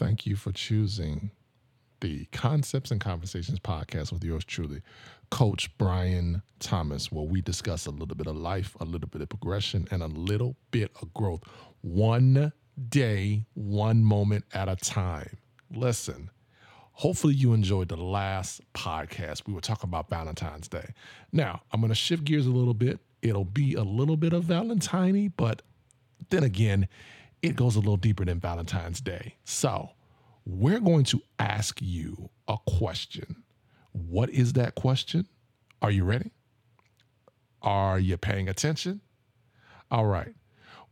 thank you for choosing the Concepts and Conversations podcast with yours truly, Coach Brian Thomas, where we discuss a little bit of life, a little bit of progression, and a little bit of growth. One day, one moment at a time. Listen, hopefully you enjoyed the last podcast. We were talking about Valentine's Day. Now, I'm going to shift gears a little bit. It'll be a little bit of Valentine, but then again, it goes a little deeper than Valentine's Day. So, we're going to ask you a question. What is that question? Are you ready? Are you paying attention? All right.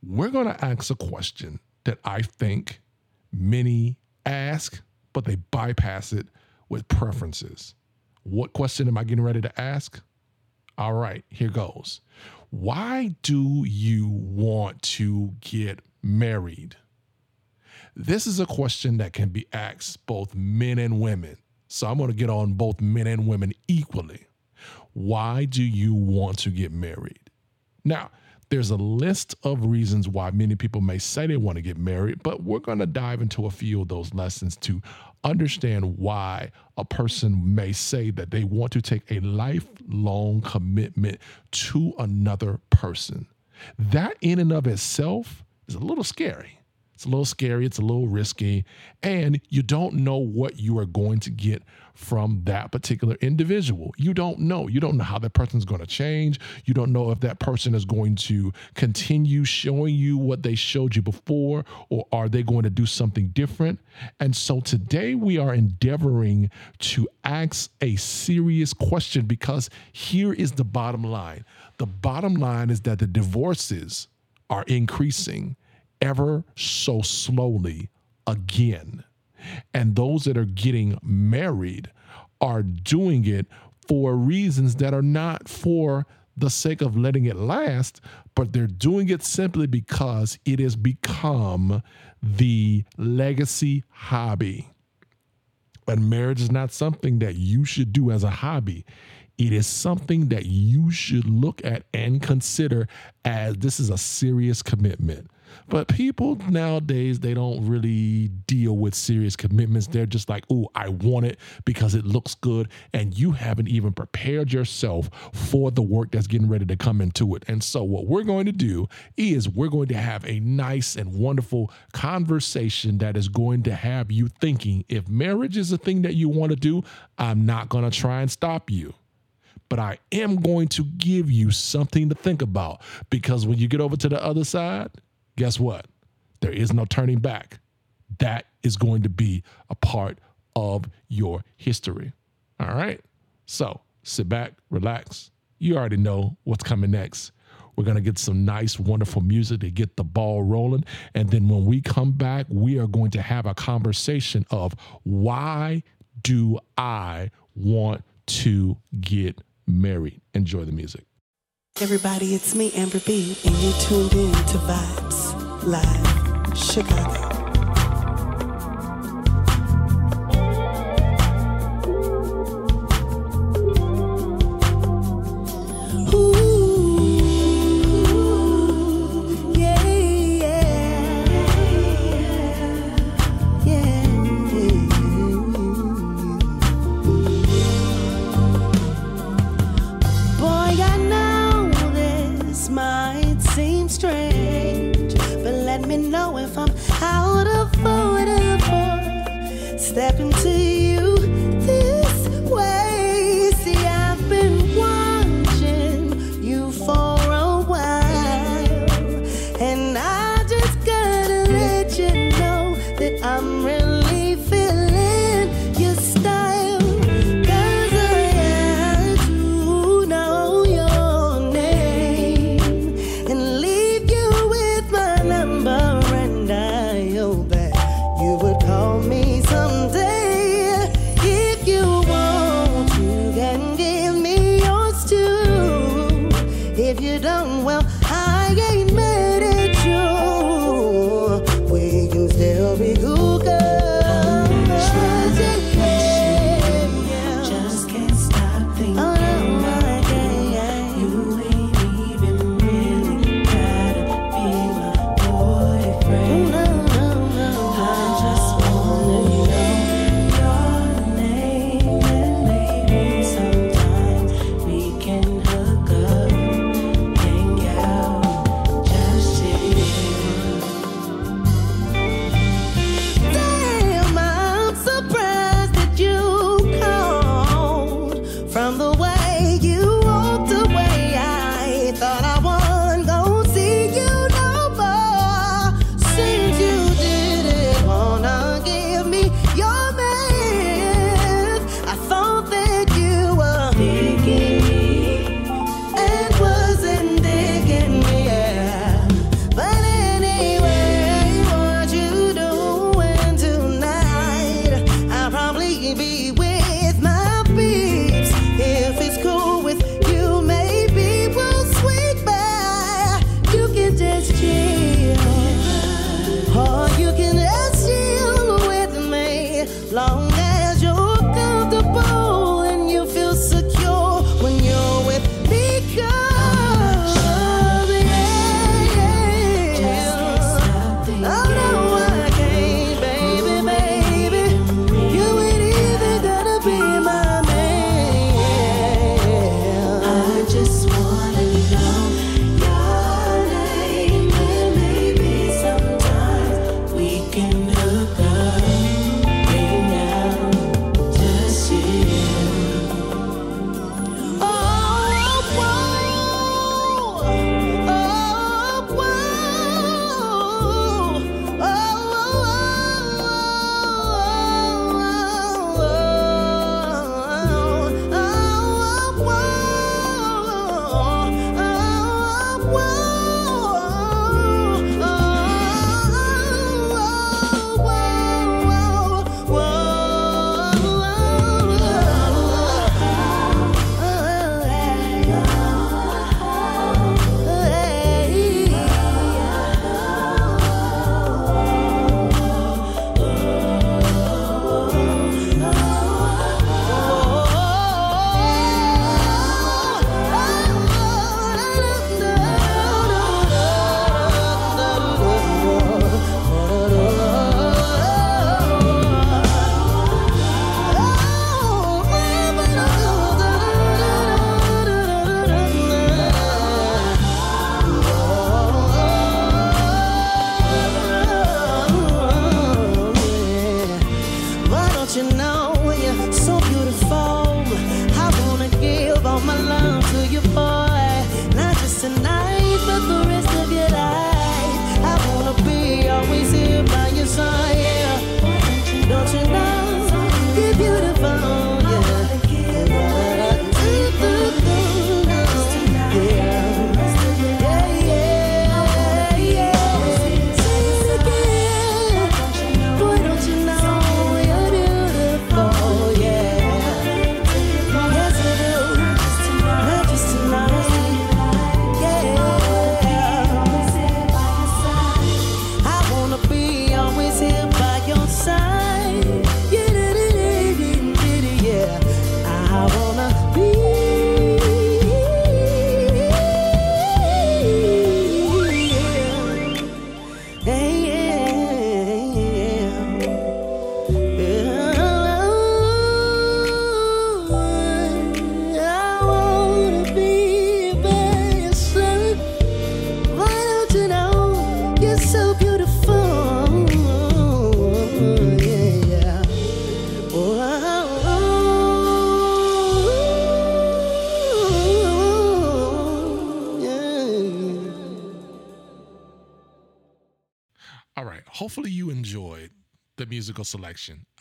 We're going to ask a question that I think many ask, but they bypass it with preferences. What question am I getting ready to ask? All right, here goes. Why do you want to get married? This is a question that can be asked both men and women. So I'm going to get on both men and women equally. Why do you want to get married? Now, there's a list of reasons why many people may say they want to get married, but we're going to dive into a few of those lessons to understand why a person may say that they want to take a lifelong commitment to another person. That, in and of itself, is a little scary. It's a little scary, it's a little risky, and you don't know what you are going to get from that particular individual. You don't know. You don't know how that person's going to change. You don't know if that person is going to continue showing you what they showed you before, or are they going to do something different? And so today we are endeavoring to ask a serious question because here is the bottom line the bottom line is that the divorces are increasing ever so slowly again. And those that are getting married are doing it for reasons that are not for the sake of letting it last, but they're doing it simply because it has become the legacy hobby. And marriage is not something that you should do as a hobby. It is something that you should look at and consider as this is a serious commitment. But people nowadays, they don't really deal with serious commitments. They're just like, oh, I want it because it looks good. And you haven't even prepared yourself for the work that's getting ready to come into it. And so, what we're going to do is we're going to have a nice and wonderful conversation that is going to have you thinking if marriage is a thing that you want to do, I'm not going to try and stop you but I am going to give you something to think about because when you get over to the other side, guess what? There is no turning back. That is going to be a part of your history. All right. So sit back, relax. You already know what's coming next. We're going to get some nice, wonderful music to get the ball rolling. And then when we come back, we are going to have a conversation of why do I want to get married? Enjoy the music. Everybody, it's me, Amber B, and you tuned in to Vibes Live Chicago.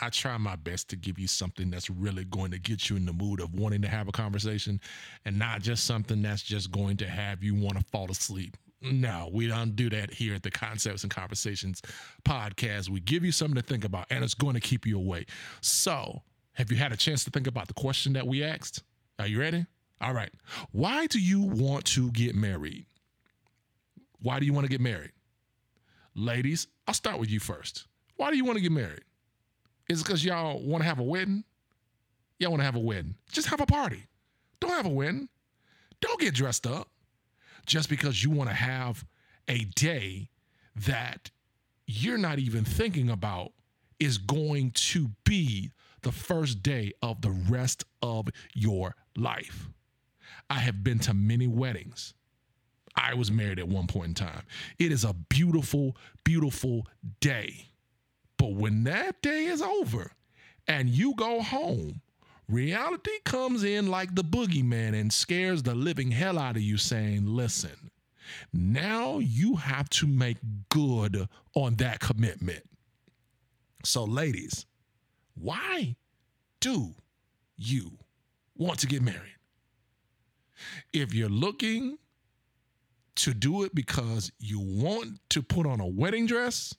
I try my best to give you something that's really going to get you in the mood of wanting to have a conversation and not just something that's just going to have you want to fall asleep. No, we don't do that here at the Concepts and Conversations podcast. We give you something to think about and it's going to keep you awake. So, have you had a chance to think about the question that we asked? Are you ready? All right. Why do you want to get married? Why do you want to get married? Ladies, I'll start with you first. Why do you want to get married? Is it because y'all want to have a wedding? Y'all want to have a wedding. Just have a party. Don't have a wedding. Don't get dressed up just because you want to have a day that you're not even thinking about is going to be the first day of the rest of your life. I have been to many weddings. I was married at one point in time. It is a beautiful, beautiful day. But when that day is over and you go home, reality comes in like the boogeyman and scares the living hell out of you, saying, Listen, now you have to make good on that commitment. So, ladies, why do you want to get married? If you're looking to do it because you want to put on a wedding dress,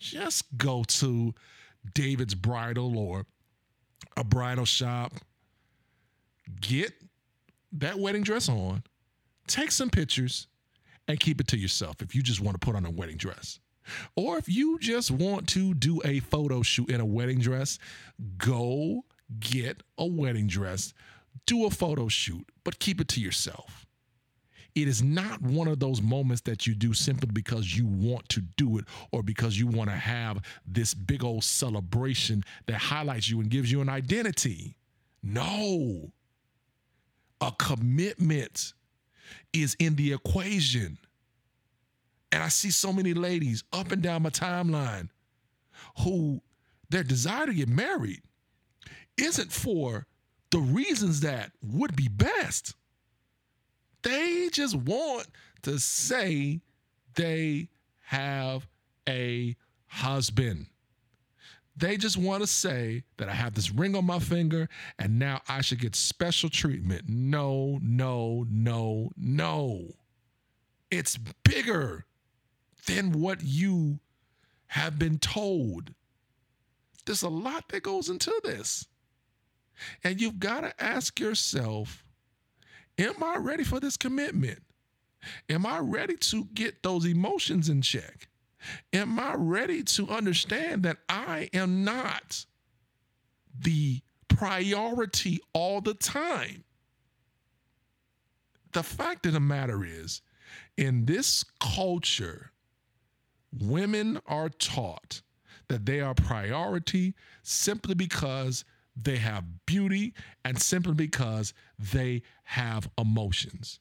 just go to David's Bridal or a bridal shop. Get that wedding dress on, take some pictures, and keep it to yourself if you just want to put on a wedding dress. Or if you just want to do a photo shoot in a wedding dress, go get a wedding dress, do a photo shoot, but keep it to yourself. It is not one of those moments that you do simply because you want to do it or because you want to have this big old celebration that highlights you and gives you an identity. No. A commitment is in the equation. And I see so many ladies up and down my timeline who their desire to get married isn't for the reasons that would be best. They just want to say they have a husband. They just want to say that I have this ring on my finger and now I should get special treatment. No, no, no, no. It's bigger than what you have been told. There's a lot that goes into this. And you've got to ask yourself Am I ready for this commitment? Am I ready to get those emotions in check? Am I ready to understand that I am not the priority all the time? The fact of the matter is, in this culture, women are taught that they are priority simply because they have beauty and simply because they have emotions.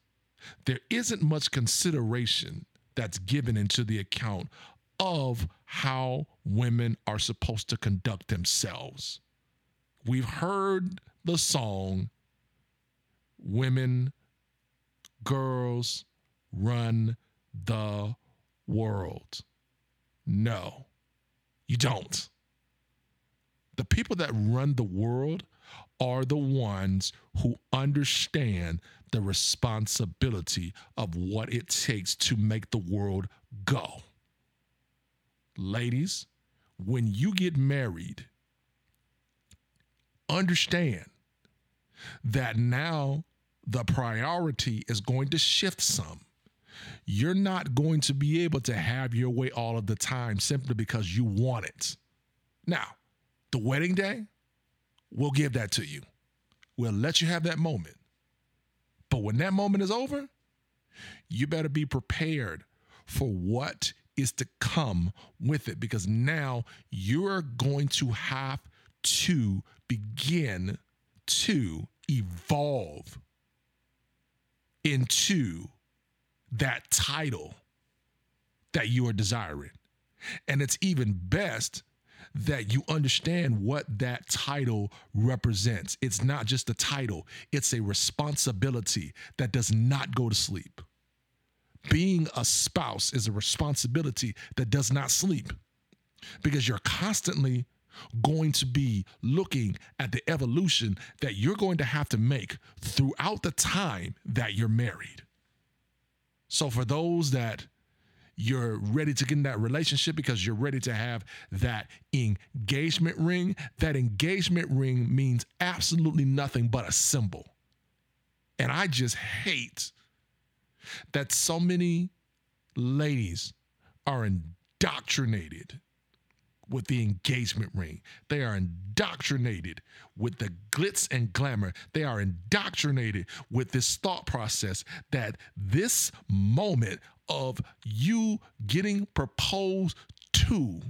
There isn't much consideration that's given into the account of how women are supposed to conduct themselves. We've heard the song, Women, Girls Run the World. No, you don't the people that run the world are the ones who understand the responsibility of what it takes to make the world go. Ladies, when you get married, understand that now the priority is going to shift some. You're not going to be able to have your way all of the time simply because you want it. Now, the wedding day, we'll give that to you. We'll let you have that moment. But when that moment is over, you better be prepared for what is to come with it because now you're going to have to begin to evolve into that title that you are desiring. And it's even best that you understand what that title represents. It's not just a title, it's a responsibility that does not go to sleep. Being a spouse is a responsibility that does not sleep because you're constantly going to be looking at the evolution that you're going to have to make throughout the time that you're married. So, for those that you're ready to get in that relationship because you're ready to have that engagement ring. That engagement ring means absolutely nothing but a symbol. And I just hate that so many ladies are indoctrinated with the engagement ring. They are indoctrinated with the glitz and glamour. They are indoctrinated with this thought process that this moment of you getting proposed to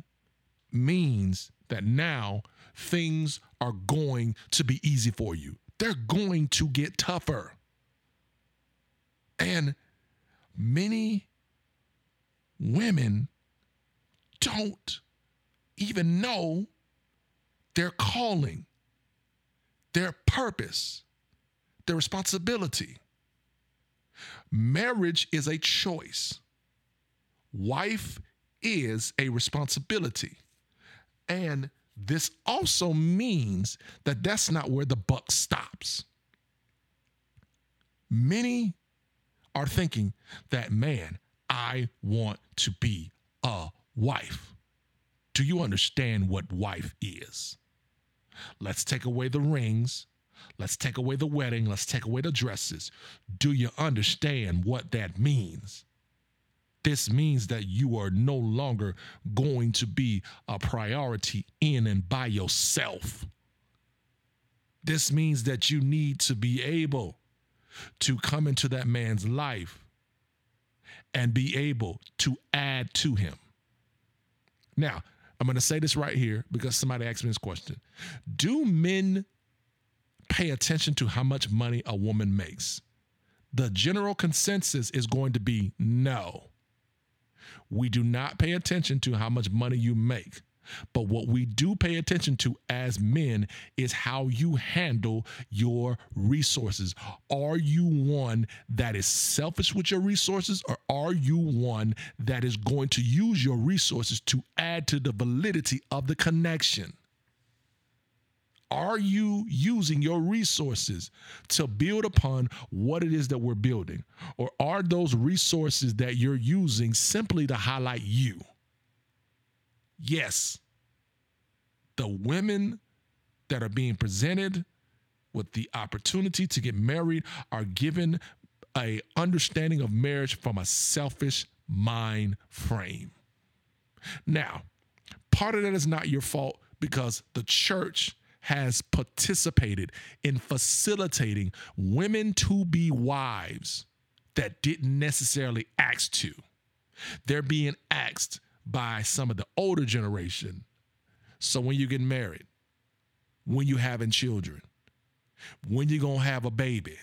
means that now things are going to be easy for you. They're going to get tougher. And many women don't even know their calling, their purpose, their responsibility. Marriage is a choice. Wife is a responsibility. And this also means that that's not where the buck stops. Many are thinking that, man, I want to be a wife. Do you understand what wife is? Let's take away the rings. Let's take away the wedding. Let's take away the dresses. Do you understand what that means? This means that you are no longer going to be a priority in and by yourself. This means that you need to be able to come into that man's life and be able to add to him. Now, I'm going to say this right here because somebody asked me this question Do men pay attention to how much money a woman makes? The general consensus is going to be no. We do not pay attention to how much money you make. But what we do pay attention to as men is how you handle your resources. Are you one that is selfish with your resources, or are you one that is going to use your resources to add to the validity of the connection? Are you using your resources to build upon what it is that we're building? Or are those resources that you're using simply to highlight you? Yes, the women that are being presented with the opportunity to get married are given a understanding of marriage from a selfish mind frame. Now, part of that is not your fault because the church has participated in facilitating women to be wives that didn't necessarily ask to. They're being asked by some of the older generation. So when you get married, when you having children, when you're gonna have a baby,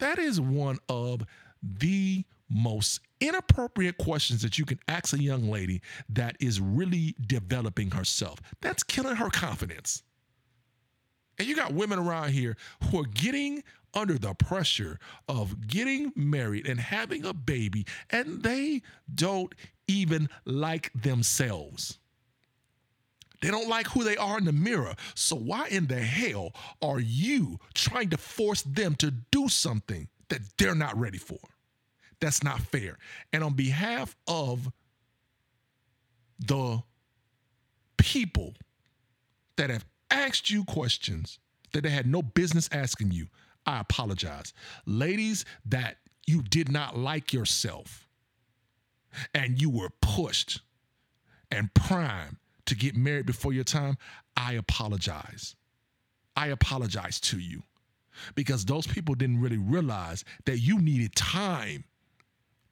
that is one of the most inappropriate questions that you can ask a young lady that is really developing herself. That's killing her confidence. And you got women around here who are getting under the pressure of getting married and having a baby, and they don't even like themselves. They don't like who they are in the mirror. So, why in the hell are you trying to force them to do something that they're not ready for? That's not fair. And on behalf of the people that have asked you questions that they had no business asking you, I apologize. Ladies that you did not like yourself and you were pushed and primed to get married before your time, I apologize. I apologize to you because those people didn't really realize that you needed time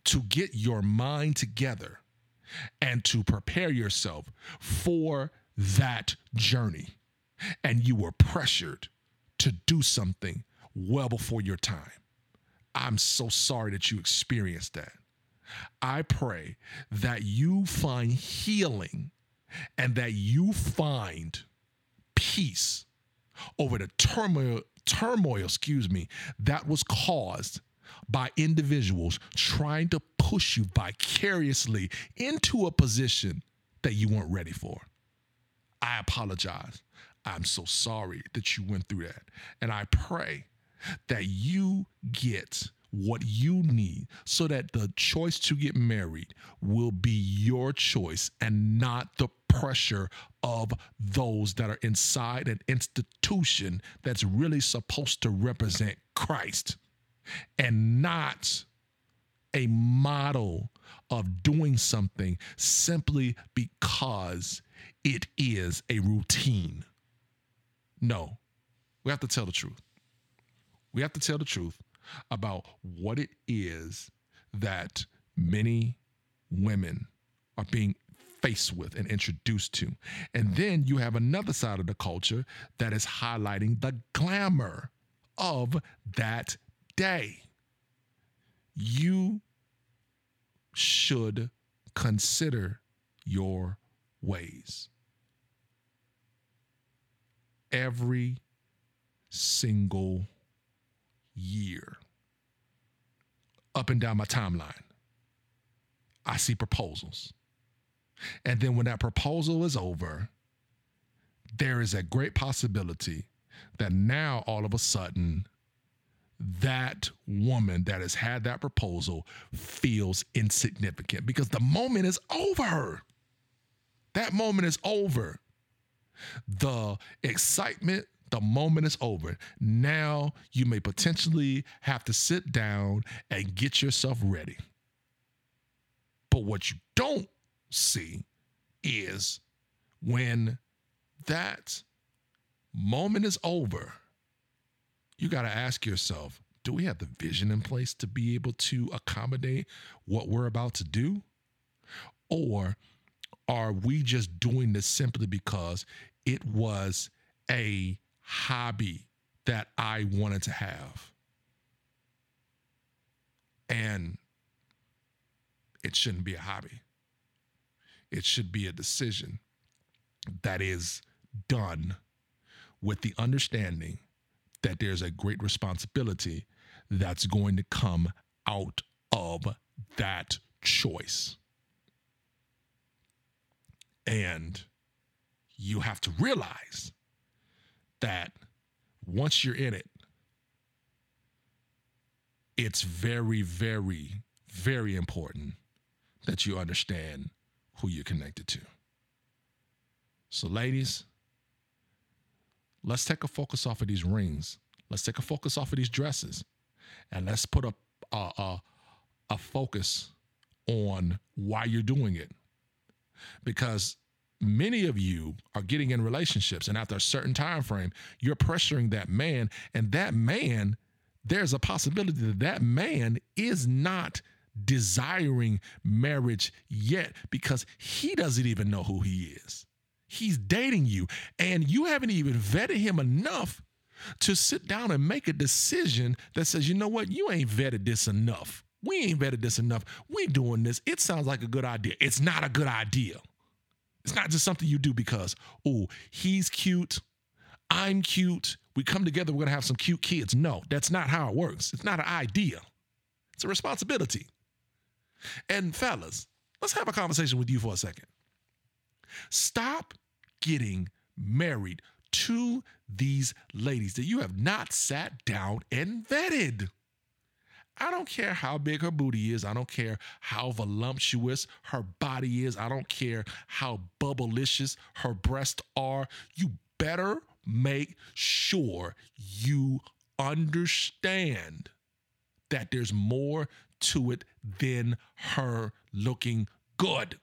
to get your mind together and to prepare yourself for that journey and you were pressured to do something well before your time. I'm so sorry that you experienced that. I pray that you find healing and that you find peace over the turmoil turmoil, excuse me, that was caused by individuals trying to push you vicariously into a position that you weren't ready for. I apologize. I'm so sorry that you went through that. And I pray that you get what you need so that the choice to get married will be your choice and not the pressure of those that are inside an institution that's really supposed to represent Christ and not a model of doing something simply because it is a routine. No, we have to tell the truth. We have to tell the truth about what it is that many women are being faced with and introduced to. And then you have another side of the culture that is highlighting the glamour of that day. You should consider your ways every single year up and down my timeline. I see proposals. And then when that proposal is over, there is a great possibility that now all of a sudden, that woman that has had that proposal feels insignificant because the moment is over. That moment is over. The excitement, the moment is over. Now you may potentially have to sit down and get yourself ready. But what you don't see is when that moment is over, you got to ask yourself do we have the vision in place to be able to accommodate what we're about to do? Or are we just doing this simply because it was a hobby that I wanted to have? And it shouldn't be a hobby. It should be a decision that is done with the understanding that there's a great responsibility that's going to come out of that choice. And you have to realize that once you're in it, it's very, very, very important that you understand who you're connected to. So, ladies, let's take a focus off of these rings. Let's take a focus off of these dresses, and let's put a a, a, a focus on why you're doing it. Because many of you are getting in relationships, and after a certain time frame, you're pressuring that man, and that man, there's a possibility that that man is not desiring marriage yet because he doesn't even know who he is. He's dating you, and you haven't even vetted him enough to sit down and make a decision that says, you know what, you ain't vetted this enough. We ain't vetted this enough. We doing this. It sounds like a good idea. It's not a good idea. It's not just something you do because, oh, he's cute, I'm cute, we come together, we're gonna have some cute kids. No, that's not how it works. It's not an idea, it's a responsibility. And fellas, let's have a conversation with you for a second. Stop getting married to these ladies that you have not sat down and vetted. I don't care how big her booty is. I don't care how voluptuous her body is. I don't care how bubblicious her breasts are. You better make sure you understand that there's more to it than her looking good.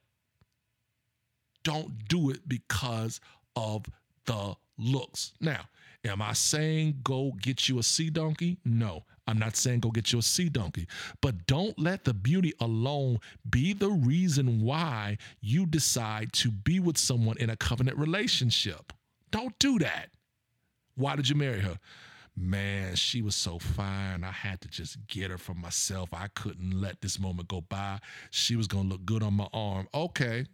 Don't do it because of the looks. Now, am I saying go get you a sea donkey? No, I'm not saying go get you a sea donkey. But don't let the beauty alone be the reason why you decide to be with someone in a covenant relationship. Don't do that. Why did you marry her? Man, she was so fine. I had to just get her for myself. I couldn't let this moment go by. She was going to look good on my arm. Okay,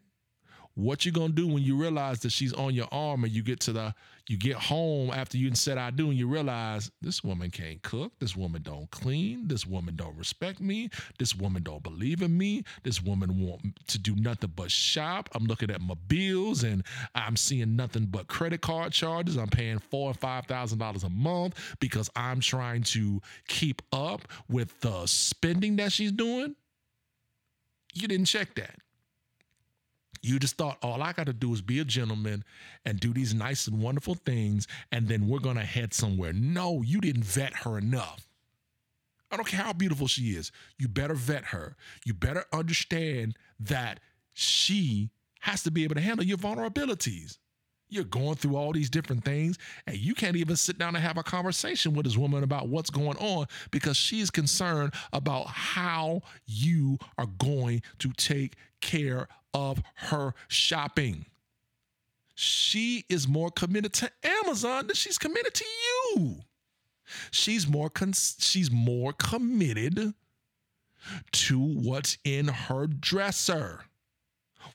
what you gonna do when you realize that she's on your arm and you get to the you get home after you said I do and you realize this woman can't cook, this woman don't clean, this woman don't respect me, this woman don't believe in me, this woman want to do nothing but shop. I'm looking at my bills and I'm seeing nothing but credit card charges. I'm paying four or five thousand dollars a month because I'm trying to keep up with the spending that she's doing. You didn't check that. You just thought all I got to do is be a gentleman and do these nice and wonderful things, and then we're going to head somewhere. No, you didn't vet her enough. I don't care how beautiful she is. You better vet her. You better understand that she has to be able to handle your vulnerabilities. You're going through all these different things, and you can't even sit down and have a conversation with this woman about what's going on because she's concerned about how you are going to take care of her shopping. She is more committed to Amazon than she's committed to you. She's more she's more committed to what's in her dresser,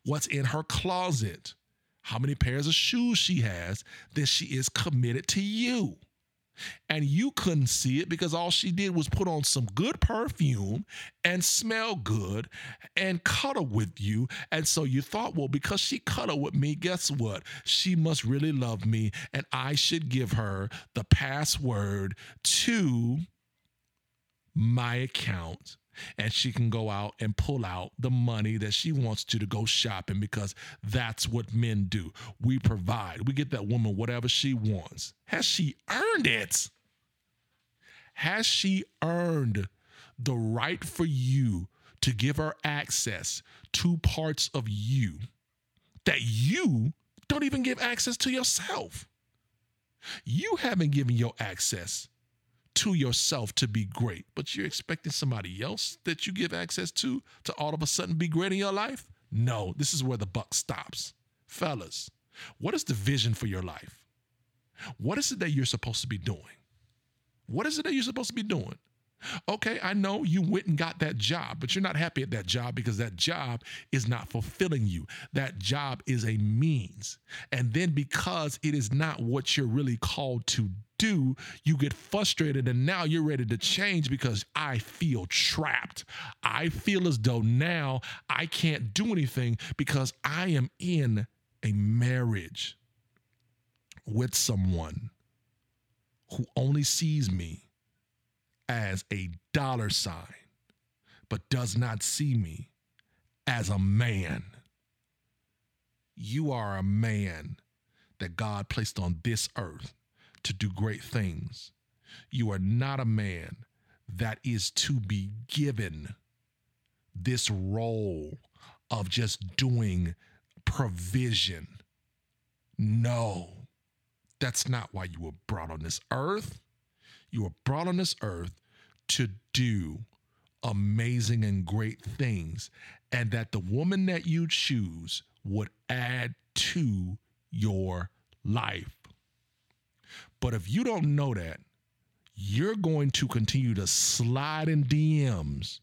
what's in her closet, how many pairs of shoes she has, than she is committed to you and you couldn't see it because all she did was put on some good perfume and smell good and cuddle with you. And so you thought, well, because she cuddled with me, guess what? She must really love me, and I should give her the password to my account and she can go out and pull out the money that she wants to to go shopping because that's what men do. We provide. We get that woman whatever she wants. Has she earned it? Has she earned the right for you to give her access to parts of you that you don't even give access to yourself. You haven't given your access to yourself to be great, but you're expecting somebody else that you give access to to all of a sudden be great in your life? No, this is where the buck stops. Fellas, what is the vision for your life? What is it that you're supposed to be doing? What is it that you're supposed to be doing? Okay, I know you went and got that job, but you're not happy at that job because that job is not fulfilling you. That job is a means. And then because it is not what you're really called to do, you get frustrated and now you're ready to change because I feel trapped. I feel as though now I can't do anything because I am in a marriage with someone who only sees me as a dollar sign, but does not see me as a man. You are a man that God placed on this earth to do great things. You are not a man that is to be given this role of just doing provision. No, that's not why you were brought on this earth. You were brought on this earth to do amazing and great things, and that the woman that you choose would add to your life. But if you don't know that, you're going to continue to slide in DMs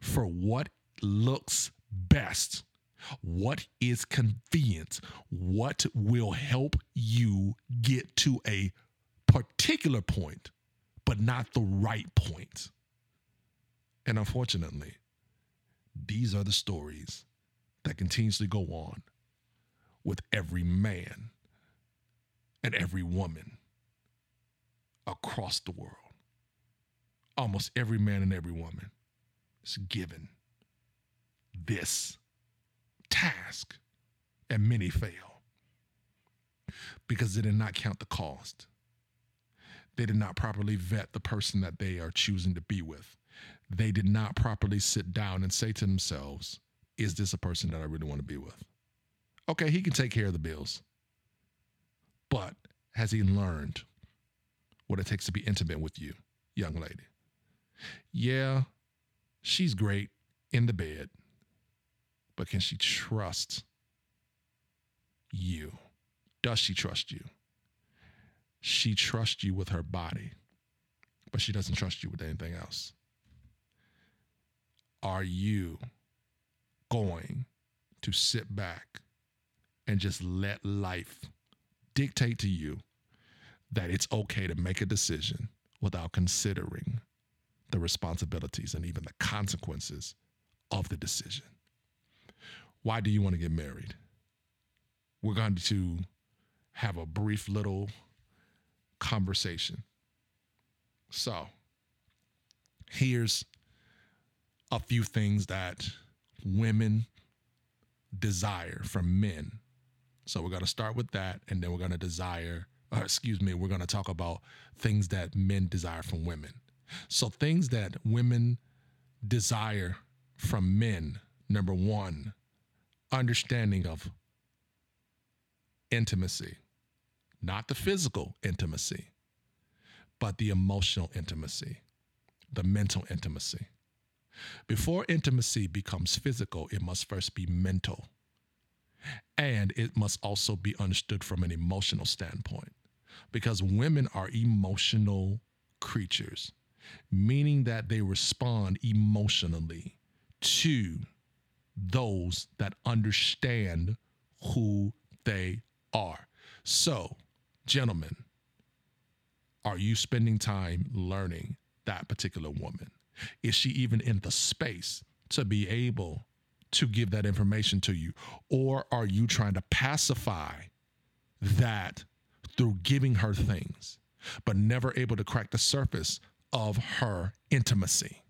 for what looks best, what is convenient, what will help you get to a particular point but not the right point. And unfortunately, these are the stories that continuously go on with every man and every woman across the world. Almost every man and every woman is given this task, and many fail because they did not count the cost they did not properly vet the person that they are choosing to be with. They did not properly sit down and say to themselves, is this a person that I really want to be with? Okay, he can take care of the bills. But has he learned what it takes to be intimate with you, young lady? Yeah, she's great in the bed, but can she trust you? Does she trust you? she trusts you with her body, but she doesn't trust you with anything else. Are you going to sit back and just let life dictate to you that it's okay to make a decision without considering the responsibilities and even the consequences of the decision? Why do you want to get married? We're going to have a brief little conversation. So, here's a few things that women desire from men. So, we're going to start with that, and then we're going to desire, Uh, excuse me, we're going to talk about things that men desire from women. So, things that women desire from men number one, understanding of intimacy not the physical intimacy, but the emotional intimacy, the mental intimacy. Before intimacy becomes physical, it must first be mental. And it must also be understood from an emotional standpoint because women are emotional creatures, meaning that they respond emotionally to those that understand who they are. So, Gentlemen, are you spending time learning that particular woman? Is she even in the space to be able to give that information to you? Or are you trying to pacify that through giving her things, but never able to crack the surface of her intimacy?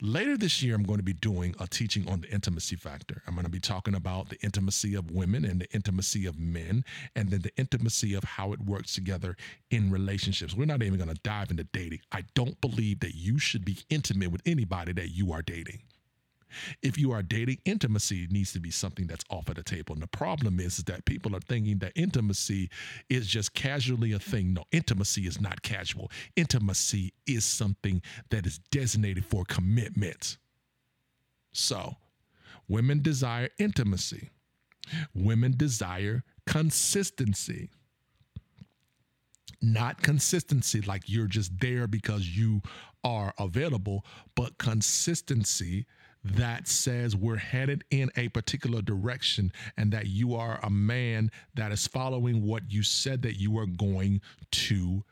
Later this year, I'm going to be doing a teaching on the intimacy factor. I'm going to be talking about the intimacy of women and the intimacy of men, and then the intimacy of how it works together in relationships. We're not even going to dive into dating. I don't believe that you should be intimate with anybody that you are dating. If you are dating, intimacy needs to be something that's off of the table. And the problem is, is that people are thinking that intimacy is just casually a thing. No, intimacy is not casual. Intimacy is something that is designated for commitment. So, women desire intimacy. Women desire consistency not consistency like you're just there because you are available, but consistency that says we're headed in a particular direction and that you are a man that is following what you said that you are going to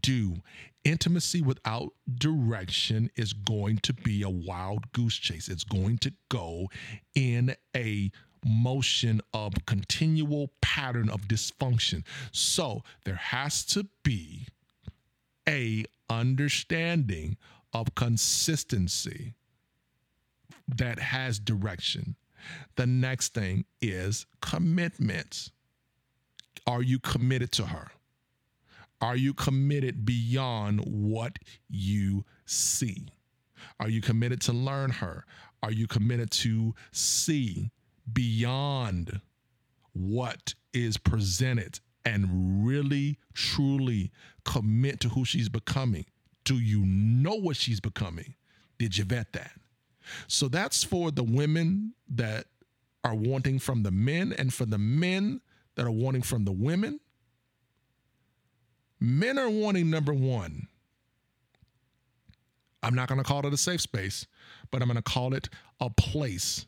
do. Intimacy without direction is going to be a wild goose chase. It's going to go in a motion of continual pattern of dysfunction. So there has to be a understanding of consistency that has direction. The next thing is commitment. Are you committed to her? Are you committed beyond what you see? Are you committed to learn her? Are you committed to see beyond what is presented and really, truly commit to who she's becoming? Do you know what she's becoming? Did you vet that? So that's for the women that are wanting from the men and for the men that are wanting from the women. Men are wanting number one. I'm not going to call it a safe space, but I'm going to call it a place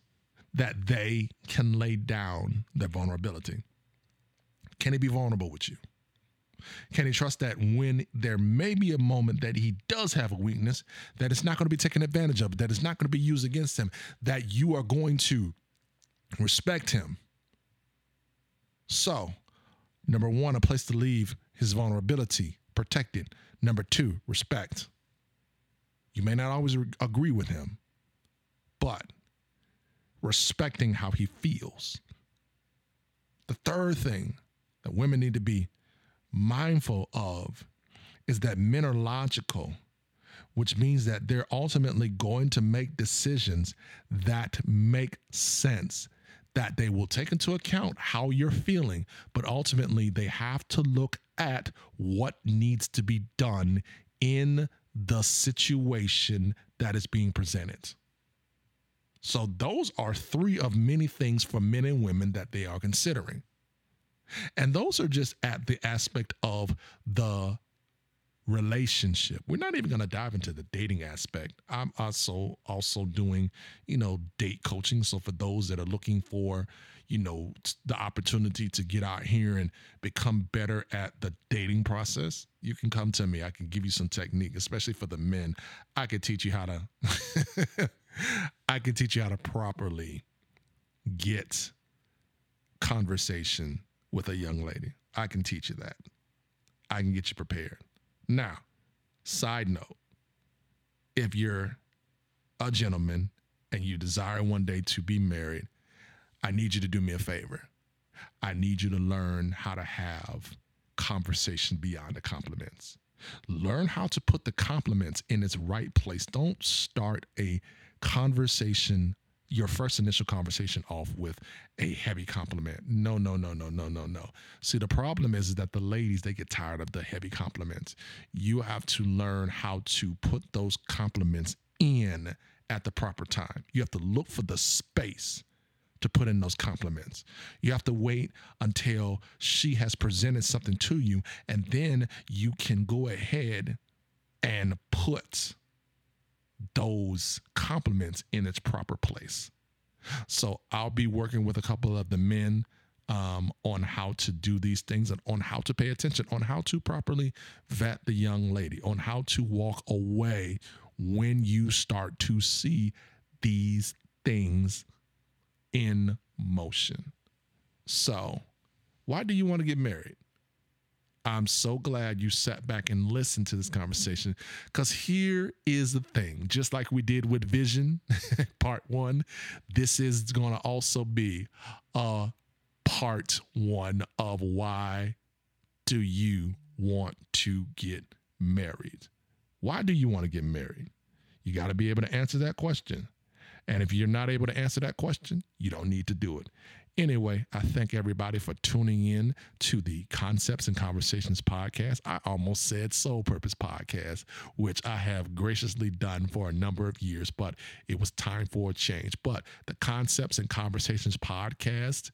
that they can lay down their vulnerability. Can he be vulnerable with you? Can he trust that when there may be a moment that he does have a weakness, that it's not going to be taken advantage of, that it's not going to be used against him, that you are going to respect him? So, number one, a place to leave his vulnerability protected. Number two, respect. You may not always re- agree with him, but respecting how he feels. The third thing that women need to be mindful of is that men are logical, which means that they're ultimately going to make decisions that make sense, that they will take into account how you're feeling, but ultimately they have to look at what needs to be done in the situation that is being presented. So, those are three of many things for men and women that they are considering. And those are just at the aspect of the relationship. We're not even going to dive into the dating aspect. I'm also also doing, you know, date coaching. So for those that are looking for, you know, the opportunity to get out here and become better at the dating process, you can come to me. I can give you some technique, especially for the men. I can teach you how to I can teach you how to properly get conversation with a young lady. I can teach you that. I can get you prepared. Now, side note if you're a gentleman and you desire one day to be married, I need you to do me a favor. I need you to learn how to have conversation beyond the compliments. Learn how to put the compliments in its right place. Don't start a conversation your first initial conversation off with a heavy compliment. No, no, no, no, no, no, no. See, the problem is, is that the ladies, they get tired of the heavy compliments. You have to learn how to put those compliments in at the proper time. You have to look for the space to put in those compliments. You have to wait until she has presented something to you, and then you can go ahead and put those compliments in its proper place. So I'll be working with a couple of the men um, on how to do these things and on how to pay attention, on how to properly vet the young lady, on how to walk away when you start to see these things in motion. So, why do you want to get married? I'm so glad you sat back and listened to this conversation because here is the thing just like we did with Vision part one, this is going to also be a part one of why do you want to get married? Why do you want to get married? You got to be able to answer that question. And if you're not able to answer that question, you don't need to do it. Anyway, I thank everybody for tuning in to the Concepts and Conversations podcast. I almost said Soul Purpose podcast, which I have graciously done for a number of years, but it was time for a change. But the Concepts and Conversations podcast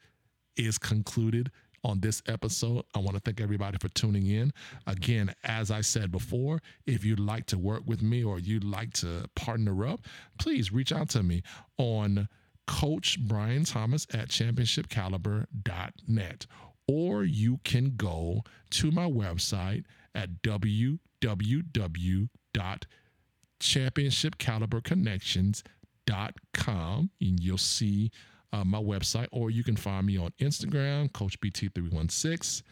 is concluded on this episode. I want to thank everybody for tuning in. Again, as I said before, if you'd like to work with me or you'd like to partner up, please reach out to me on Coach Brian Thomas at championshipcaliber.net. Or you can go to my website at www.championshipcaliberconnections.com and you'll see uh, my website, or you can find me on Instagram, Coach BT316,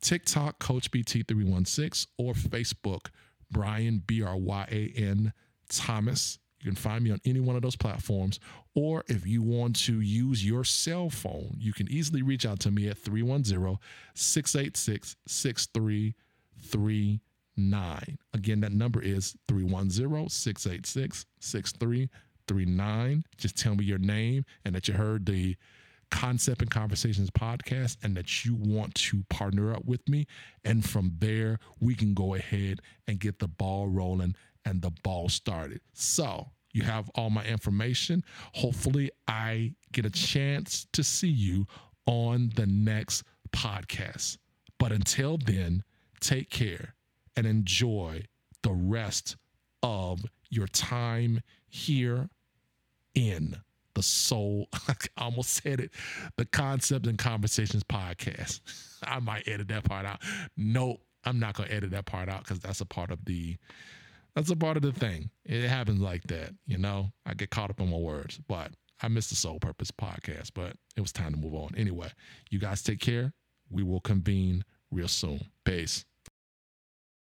TikTok, Coach BT316, or Facebook, Brian B R Y A N Thomas. You can find me on any one of those platforms. Or if you want to use your cell phone, you can easily reach out to me at 310 686 6339. Again, that number is 310 686 6339. Just tell me your name and that you heard the Concept and Conversations podcast and that you want to partner up with me. And from there, we can go ahead and get the ball rolling and the ball started. So you have all my information. Hopefully, I get a chance to see you on the next podcast. But until then, take care and enjoy the rest of your time here in the soul. I almost said it. The Concepts and Conversations podcast. I might edit that part out. Nope, I'm not gonna edit that part out because that's a part of the that's a part of the thing. It happens like that, you know. I get caught up in my words, but I missed the Soul Purpose podcast, but it was time to move on. Anyway, you guys take care. We will convene real soon. Peace.